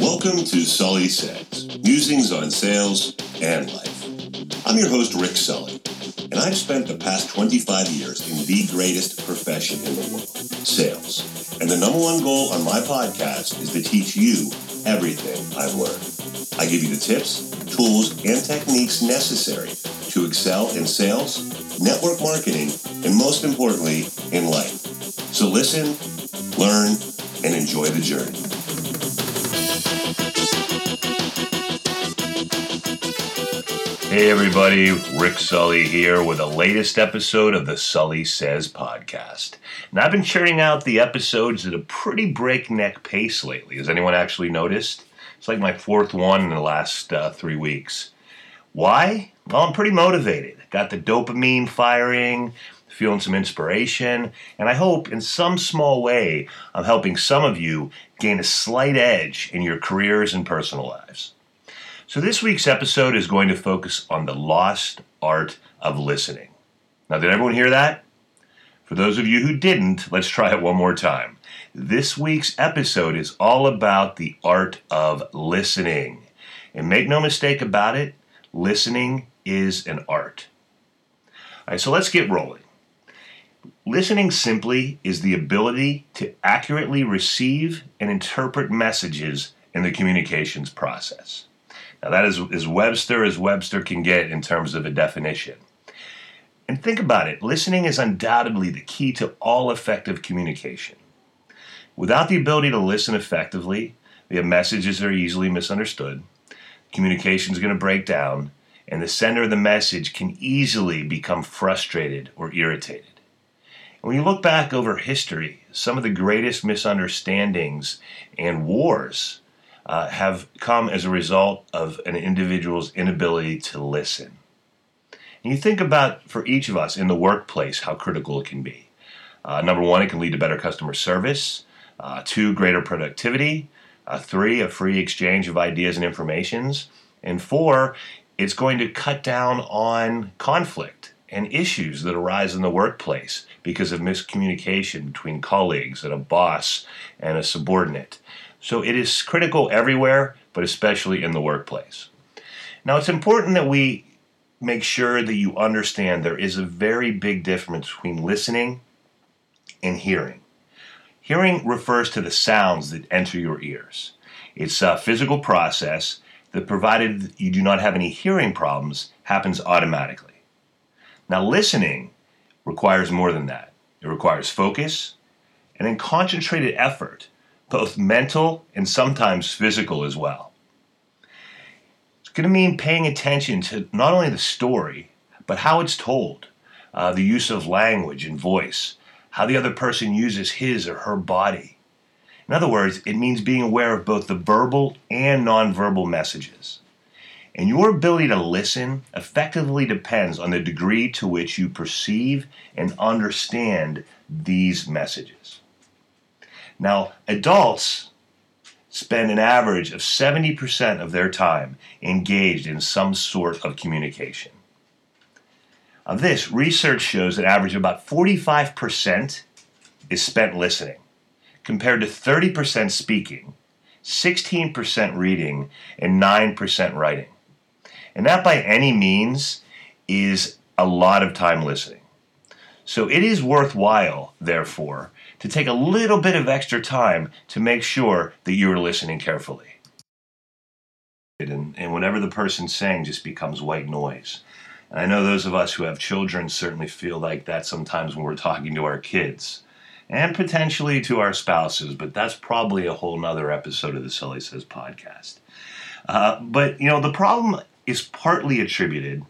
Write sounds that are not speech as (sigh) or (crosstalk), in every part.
Welcome to Sully Says, musings on sales and life. I'm your host, Rick Sully, and I've spent the past 25 years in the greatest profession in the world, sales. And the number one goal on my podcast is to teach you everything I've learned. I give you the tips, tools, and techniques necessary to excel in sales, network marketing, and most importantly, in life. So listen, learn, and enjoy the journey. Hey everybody, Rick Sully here with the latest episode of the Sully Says podcast. And I've been churning out the episodes at a pretty breakneck pace lately. Has anyone actually noticed? It's like my fourth one in the last uh, three weeks. Why? Well, I'm pretty motivated. Got the dopamine firing, feeling some inspiration, and I hope in some small way I'm helping some of you gain a slight edge in your careers and personal lives. So, this week's episode is going to focus on the lost art of listening. Now, did everyone hear that? For those of you who didn't, let's try it one more time. This week's episode is all about the art of listening. And make no mistake about it, listening is an art. All right, so let's get rolling. Listening simply is the ability to accurately receive and interpret messages in the communications process. Now, that is as Webster as Webster can get in terms of a definition. And think about it listening is undoubtedly the key to all effective communication. Without the ability to listen effectively, have messages are easily misunderstood, communication is going to break down, and the sender of the message can easily become frustrated or irritated. When you look back over history, some of the greatest misunderstandings and wars uh, have come as a result of an individual's inability to listen. And you think about for each of us in the workplace how critical it can be. Uh, number one, it can lead to better customer service. Uh, two, greater productivity. Uh, three, a free exchange of ideas and informations. And four, it's going to cut down on conflict and issues that arise in the workplace because of miscommunication between colleagues and a boss and a subordinate. So it is critical everywhere, but especially in the workplace. Now, it's important that we make sure that you understand there is a very big difference between listening and hearing. Hearing refers to the sounds that enter your ears. It's a physical process that, provided you do not have any hearing problems, happens automatically. Now, listening requires more than that. It requires focus and then concentrated effort both mental and sometimes physical as well. It's going to mean paying attention to not only the story, but how it's told, uh, the use of language and voice, how the other person uses his or her body. In other words, it means being aware of both the verbal and nonverbal messages. And your ability to listen effectively depends on the degree to which you perceive and understand these messages. Now, adults spend an average of 70% of their time engaged in some sort of communication. Of this, research shows that average of about 45% is spent listening, compared to 30% speaking, 16% reading, and 9% writing. And that by any means is a lot of time listening. So it is worthwhile, therefore, to take a little bit of extra time to make sure that you are listening carefully. And, and whatever the person's saying just becomes white noise. And I know those of us who have children certainly feel like that sometimes when we're talking to our kids and potentially to our spouses, but that's probably a whole nother episode of the Sully Says podcast. Uh, but, you know, the problem is partly attributed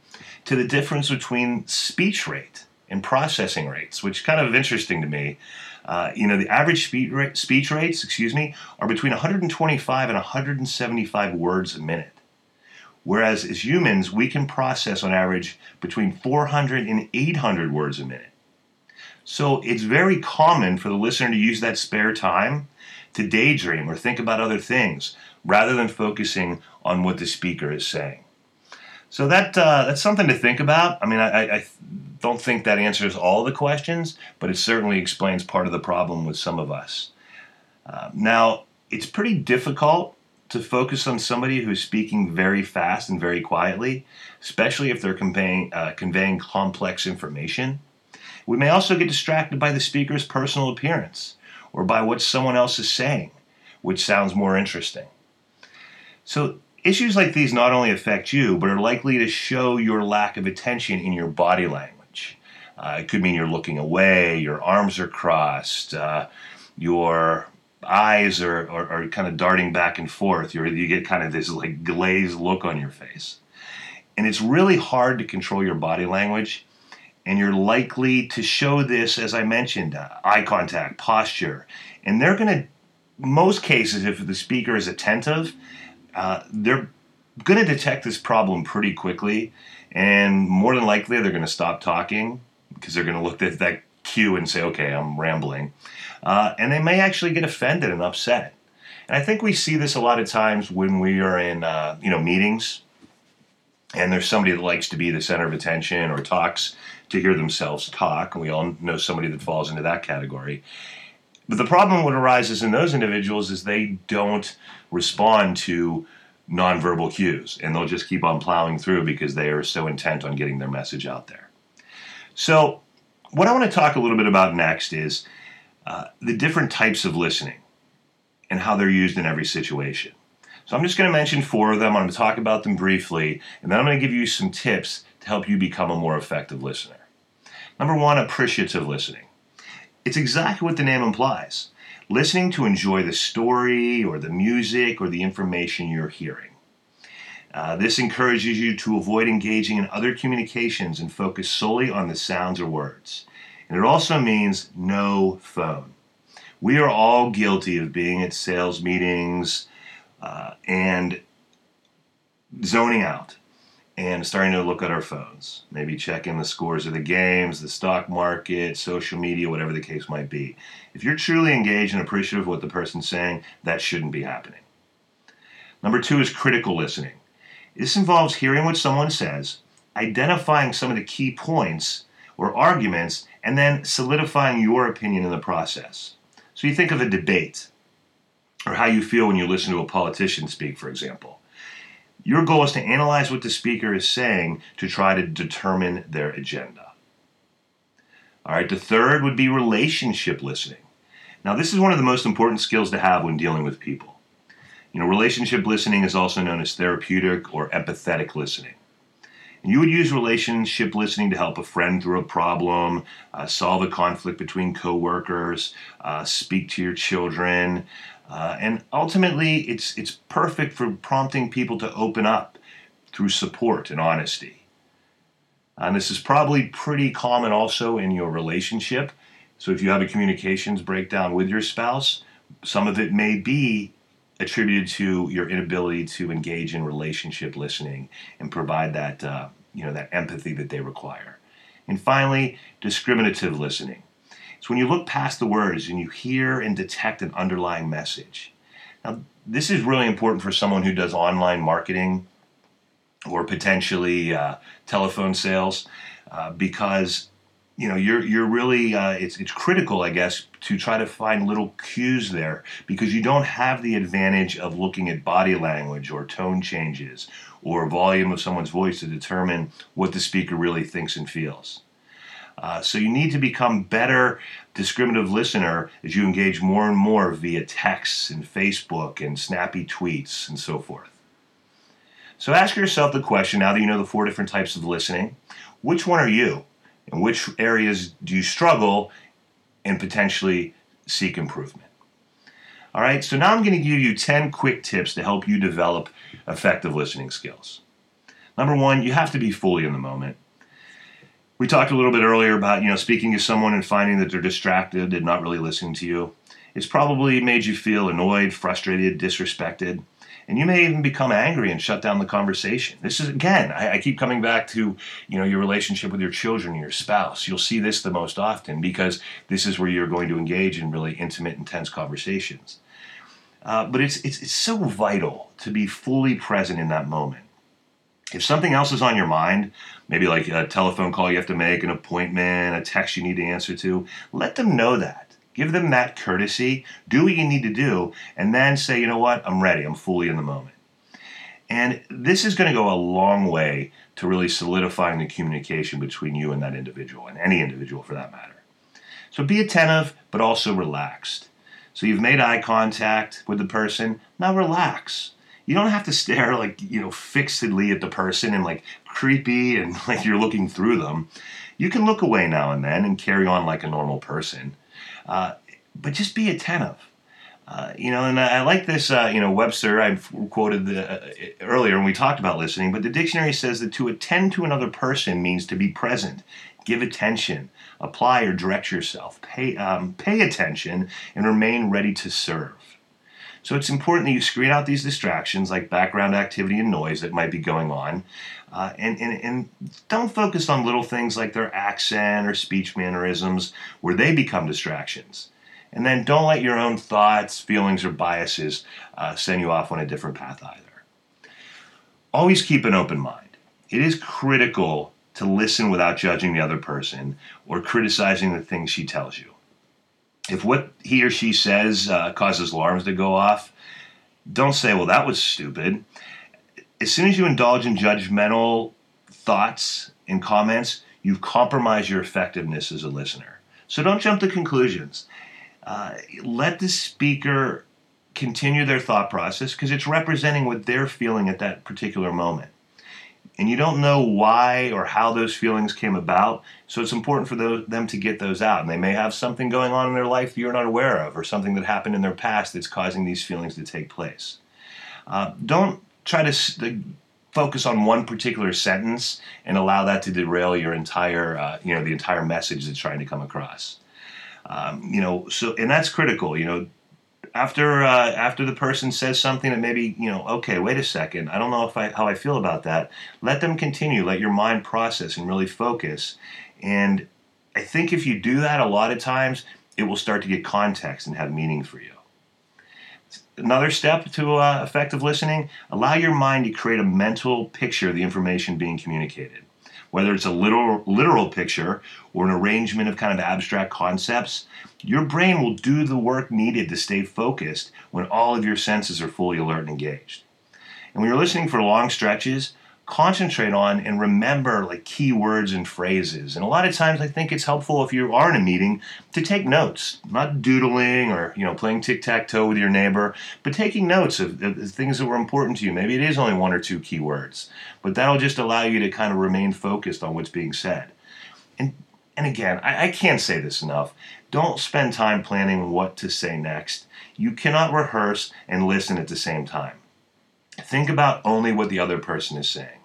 to the difference between speech rate and processing rates, which is kind of interesting to me. Uh, you know, the average speech, rate, speech rates, excuse me, are between 125 and 175 words a minute. Whereas as humans, we can process on average between 400 and 800 words a minute. So it's very common for the listener to use that spare time to daydream or think about other things rather than focusing on what the speaker is saying. So that uh, that's something to think about. I mean, I, I don't think that answers all the questions, but it certainly explains part of the problem with some of us. Uh, now, it's pretty difficult to focus on somebody who's speaking very fast and very quietly, especially if they're conveying, uh, conveying complex information. We may also get distracted by the speaker's personal appearance or by what someone else is saying, which sounds more interesting. So, issues like these not only affect you, but are likely to show your lack of attention in your body language. Uh, it could mean you're looking away, your arms are crossed, uh, your eyes are, are, are, kind of darting back and forth. You're, you get kind of this like glazed look on your face. And it's really hard to control your body language. And you're likely to show this, as I mentioned, uh, eye contact, posture. And they're going to, most cases, if the speaker is attentive, uh, they're going to detect this problem pretty quickly. And more than likely, they're going to stop talking because they're going to look at that cue and say, okay, I'm rambling. Uh, and they may actually get offended and upset. And I think we see this a lot of times when we are in, uh, you know, meetings, and there's somebody that likes to be the center of attention or talks to hear themselves talk. And we all know somebody that falls into that category. But the problem what arises in those individuals is they don't respond to nonverbal cues, and they'll just keep on plowing through because they are so intent on getting their message out there. So, what I want to talk a little bit about next is uh, the different types of listening and how they're used in every situation. So I'm just going to mention four of them. I'm going to talk about them briefly, and then I'm going to give you some tips to help you become a more effective listener. Number one, appreciative listening. It's exactly what the name implies listening to enjoy the story or the music or the information you're hearing. Uh, this encourages you to avoid engaging in other communications and focus solely on the sounds or words. And it also means no phone. We are all guilty of being at sales meetings uh, and zoning out and starting to look at our phones, maybe checking the scores of the games, the stock market, social media, whatever the case might be. If you're truly engaged and appreciative of what the person's saying, that shouldn't be happening. Number two is critical listening. This involves hearing what someone says, identifying some of the key points or arguments, and then solidifying your opinion in the process. So you think of a debate, or how you feel when you listen to a politician speak, for example. Your goal is to analyze what the speaker is saying to try to determine their agenda. All right, the third would be relationship listening. Now, this is one of the most important skills to have when dealing with people. You know, relationship listening is also known as therapeutic or empathetic listening. You would use relationship listening to help a friend through a problem, uh, solve a conflict between coworkers, uh, speak to your children, uh, and ultimately, it's it's perfect for prompting people to open up through support and honesty. And this is probably pretty common also in your relationship. So if you have a communications breakdown with your spouse, some of it may be attributed to your inability to engage in relationship listening and provide that uh, you know that empathy that they require. And finally, discriminative listening. It's when you look past the words and you hear and detect an underlying message. Now, this is really important for someone who does online marketing or potentially uh, telephone sales uh, because you know you're you're really uh, it's it's critical I guess to try to find little cues there because you don't have the advantage of looking at body language or tone changes or volume of someone's voice to determine what the speaker really thinks and feels. Uh, so you need to become better discriminative listener as you engage more and more via texts and Facebook and snappy tweets and so forth. So ask yourself the question now that you know the four different types of listening, which one are you? In which areas do you struggle and potentially seek improvement? All right, so now I'm going to give you 10 quick tips to help you develop effective listening skills. Number one, you have to be fully in the moment. We talked a little bit earlier about, you know, speaking to someone and finding that they're distracted and not really listening to you. It's probably made you feel annoyed, frustrated, disrespected and you may even become angry and shut down the conversation. This is again, I, I, keep coming back to you know your relationship with your children, your spouse. You'll see this the most often because this is where you're going to engage in really intimate, intense conversations. Uh, but it's, it's it's so vital to be fully present in that moment. If something else is on your mind, maybe like a telephone call you have to make, an appointment, a text you need to answer to, let them know that Give them that courtesy, do what you need to do, and then say, you know what, I'm ready, I'm fully in the moment. And this is going to go a long way to really solidifying the communication between you and that individual, and any individual for that matter. So be attentive, but also relaxed. So you've made eye contact with the person, now relax. You don't have to stare like, you know, fixedly at the person and like creepy and (laughs) like you're looking through them. You can look away now and then and carry on like a normal person. Uh, but just be attentive. Uh, you know, and I, I like this. Uh, you know, Webster. I've quoted the, uh, earlier when we talked about listening, but the dictionary says that to attend to another person means to be present, give attention, apply or direct yourself, pay um, pay attention, and remain ready to serve. So it's important that you screen out these distractions like background activity and noise that might be going on. Uh, and, and, and don't focus on little things like their accent or speech mannerisms where they become distractions. And then don't let your own thoughts, feelings, or biases uh, send you off on a different path either. Always keep an open mind. It is critical to listen without judging the other person or criticizing the things she tells you. If what he or she says uh, causes alarms to go off, don't say, well, that was stupid. As soon as you indulge in judgmental thoughts and comments, you've compromised your effectiveness as a listener. So don't jump to conclusions. Uh, let the speaker continue their thought process because it's representing what they're feeling at that particular moment. And you don't know why or how those feelings came about, so it's important for those, them to get those out. And they may have something going on in their life that you're not aware of, or something that happened in their past that's causing these feelings to take place. Uh, don't try to focus on one particular sentence and allow that to derail your entire, uh, you know, the entire message that's trying to come across. Um, you know, so and that's critical. You know, after uh, after the person says something that maybe you know, okay, wait a second, I don't know if I how I feel about that. Let them continue. Let your mind process and really focus. And I think if you do that, a lot of times it will start to get context and have meaning for you. Another step to uh, effective listening: allow your mind to create a mental picture of the information being communicated whether it's a literal, literal picture or an arrangement of kind of abstract concepts, your brain will do the work needed to stay focused when all of your senses are fully alert and engaged. And when you're listening for long stretches, concentrate on and remember like key words and phrases. And a lot of times I think it's helpful if you are in a meeting to take notes, not doodling or you know playing tic-tac-toe with your neighbor, but taking notes of, of things that were important to you. Maybe it is only one or two key words, but that'll just allow you to kind of remain focused on what's being said. And and again, I, I can't say this enough. Don't spend time planning what to say next. You cannot rehearse and listen at the same time. Think about only what the other person is saying.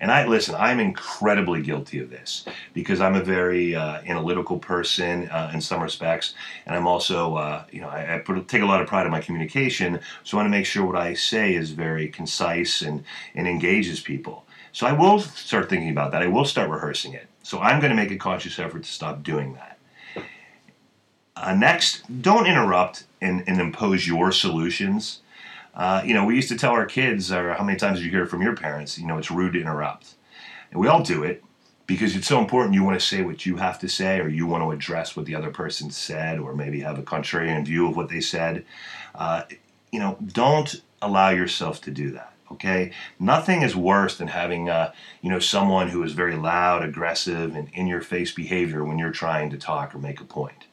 And I listen, I'm incredibly guilty of this because I'm a very uh, analytical person uh, in some respects, and I'm also, uh, you know, I, I put, take a lot of pride in my communication. So I want to make sure what I say is very concise and and engages people. So I will start thinking about that. I will start rehearsing it. So I'm going to make a conscious effort to stop doing that. Uh, next, don't interrupt and, and impose your solutions uh, you know, we used to tell our kids, or how many times did you hear from your parents, you know, it's rude to interrupt. And we all do it because it's so important. You want to say what you have to say, or you want to address what the other person said, or maybe have a contrarian view of what they said. Uh, you know, don't allow yourself to do that. Okay, nothing is worse than having, uh, you know, someone who is very loud, aggressive, and in-your-face behavior when you're trying to talk or make a point.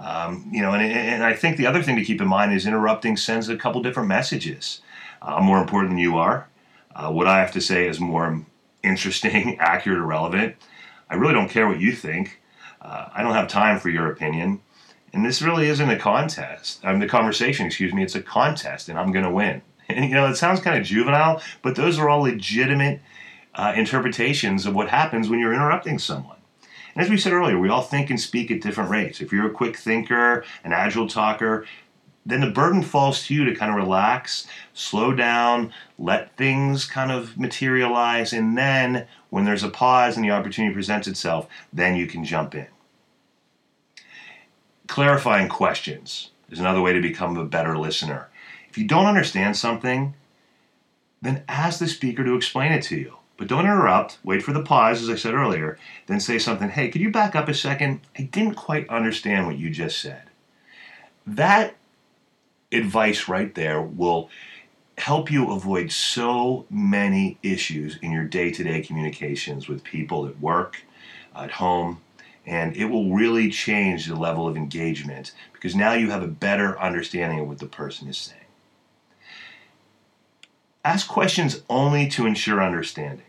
Um, you know, and, and I think the other thing to keep in mind is interrupting sends a couple different messages. Uh, I'm more important than you are. Uh, what I have to say is more (laughs) interesting, accurate, or relevant. I really don't care what you think. Uh, I don't have time for your opinion. And this really isn't a contest. I mean, the conversation, excuse me, it's a contest, and I'm going to win. (laughs) And you know, it sounds kind of juvenile, but those are all legitimate uh, interpretations of what happens when you're interrupting someone. And as we said earlier, we all think and speak at different rates. If you're a quick thinker, an agile talker, then the burden falls to you to kind of relax, slow down, let things kind of materialize, and then when there's a pause and the opportunity presents itself, then you can jump in. Clarifying questions is another way to become a better listener. If you don't understand something, then ask the speaker to explain it to you. But don't interrupt. Wait for the pause, as I said earlier. Then say something. Hey, could you back up a second? I didn't quite understand what you just said. that advice right there will help you avoid so many issues in your day to day communications with people at work, at home, and it will really change the level of engagement because now you have a better understanding of what the person is saying. Ask questions only to ensure understanding.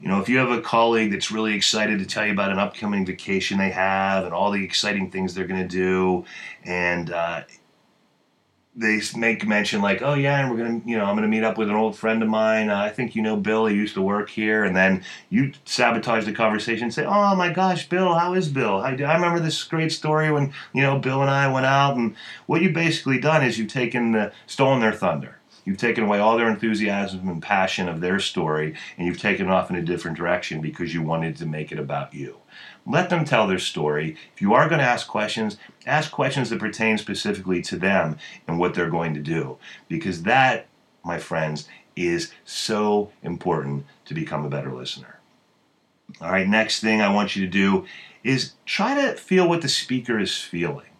You know, if you have a colleague that's really excited to tell you about an upcoming vacation they have and all the exciting things they're going to do, and uh, they make mention like, oh yeah, and we're gonna, you know, I'm gonna meet up with an old friend of mine. Uh, I think you know Bill. He used to work here, and then you sabotage the conversation. And say, oh my gosh, Bill, how is Bill? I, I remember this great story when you know Bill and I went out, and what you've basically done is you've taken the stolen their thunder. You've taken away all their enthusiasm and passion of their story, and you've taken it off in a different direction because you wanted to make it about you. Let them tell their story. If you are going to ask questions, ask questions that pertain specifically to them and what they're going to do. Because that, my friends, is so important to become a better listener. All right, next thing I want you to do is try to feel what the speaker is feeling.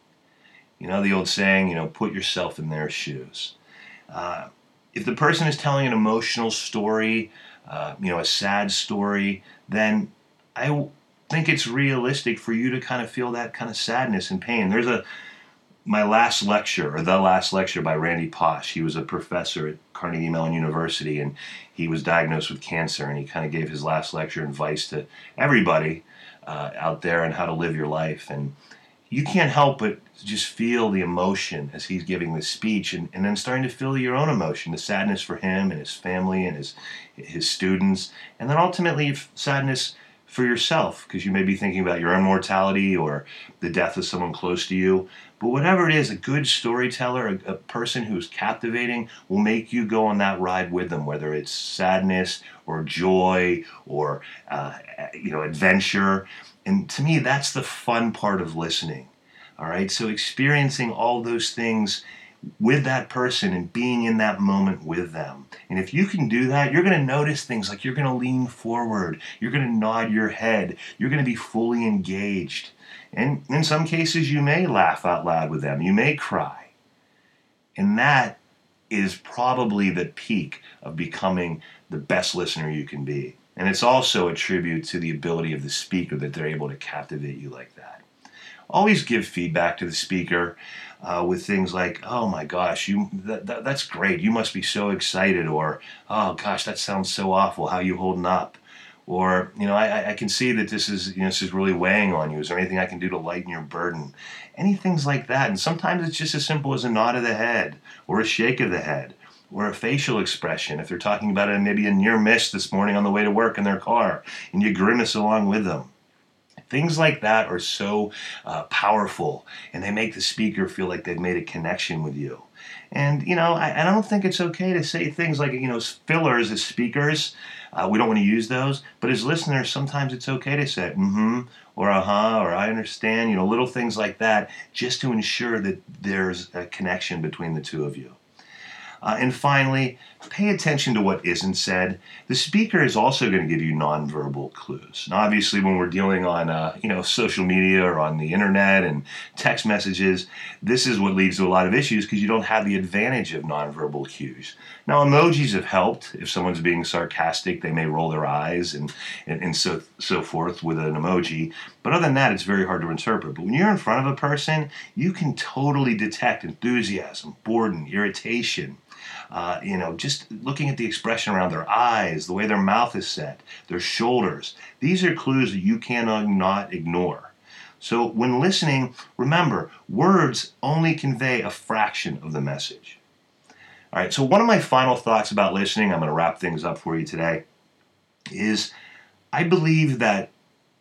You know, the old saying, you know, put yourself in their shoes. Uh, if the person is telling an emotional story, uh, you know, a sad story, then I think it's realistic for you to kind of feel that kind of sadness and pain. There's a my last lecture, or the last lecture by Randy Pausch. He was a professor at Carnegie Mellon University, and he was diagnosed with cancer. And he kind of gave his last lecture advice to everybody uh, out there on how to live your life. And you can't help but just feel the emotion as he's giving this speech, and, and then starting to feel your own emotion, the sadness for him and his family and his his students, and then ultimately sadness for yourself because you may be thinking about your own mortality or the death of someone close to you. But whatever it is, a good storyteller, a, a, person who's captivating, will make you go on that ride with them, whether it's sadness or joy or uh, you know adventure. And to me, that's the fun part of listening. All right, so experiencing all those things with that person and being in that moment with them. And if you can do that, you're going to notice things like you're going to lean forward, you're going to nod your head, you're going to be fully engaged. And in some cases, you may laugh out loud with them, you may cry. And that is probably the peak of becoming the best listener you can be. And it's also a tribute to the ability of the speaker that they're able to captivate you like that. Always give feedback to the speaker uh, with things like, "Oh my gosh, you that, that, that's great. You must be so excited," or "Oh gosh, that sounds so awful. How you holding up?" Or you know, I, I can see that this is you know this is really weighing on you. Is there anything I can do to lighten your burden? anything's like that. And sometimes it's just as simple as a nod of the head or a shake of the head or a facial expression. If they're talking about a, maybe a near miss this morning on the way to work in their car, and you grimace along with them. Things like that are so uh, powerful and they make the speaker feel like they've made a connection with you. And, you know, I, I don't think it's okay to say things like, you know, fillers as speakers. Uh, we don't want to use those. But as listeners, sometimes it's okay to say, mm hmm, or uh huh, or I understand, you know, little things like that, just to ensure that there's a connection between the two of you. Uh, and finally, pay attention to what isn't said. The speaker is also going to give you nonverbal clues. Now, obviously, when we're dealing on uh, you know social media or on the internet and text messages, this is what leads to a lot of issues because you don't have the advantage of nonverbal cues. Now, emojis have helped. If someone's being sarcastic, they may roll their eyes and and, and so so forth with an emoji. But other than that, it's very hard to interpret. But when you're in front of a person, you can totally detect enthusiasm, boredom, irritation uh, you know, just looking at the expression around their eyes, the way their mouth is set, their shoulders. These are clues that you cannot not ignore. So when listening, remember, words only convey a fraction of the message. All right, so one of my final thoughts about listening, I'm going to wrap things up for you today, is I believe that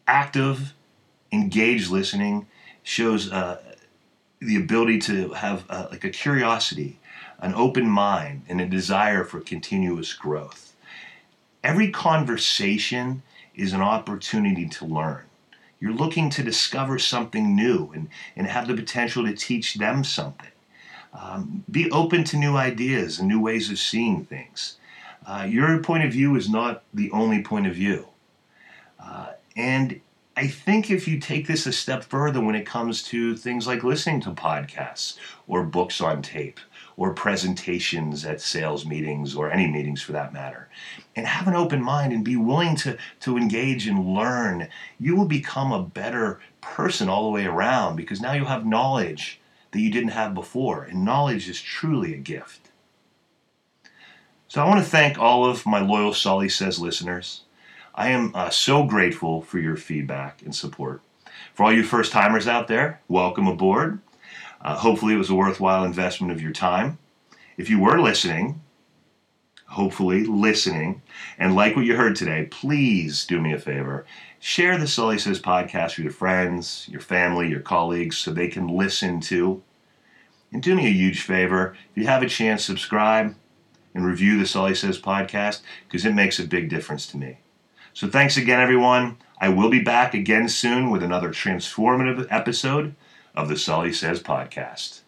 active, engaged listening shows uh, the ability to have uh, like a curiosity an open mind, and a desire for continuous growth. Every conversation is an opportunity to learn. You're looking to discover something new and, and have the potential to teach them something. Um, be open to new ideas and new ways of seeing things. Uh, your point of view is not the only point of view. Uh, and I think if you take this a step further when it comes to things like listening to podcasts or books on tape or presentations at sales meetings or any meetings for that matter, and have an open mind and be willing to, to engage and learn, you will become a better person all the way around because now you'll have knowledge that you didn't have before, and knowledge is truly a gift. So I want to thank all of my loyal Sully Says listeners. I am uh, so grateful for your feedback and support. For all you first timers out there, welcome aboard. Uh, hopefully, it was a worthwhile investment of your time. If you were listening, hopefully listening, and like what you heard today, please do me a favor. Share the Sully Says podcast with your friends, your family, your colleagues so they can listen to. And do me a huge favor if you have a chance, subscribe and review the Sully Says podcast because it makes a big difference to me. So thanks again, everyone. I will be back again soon with another transformative episode of the Sully Says podcast.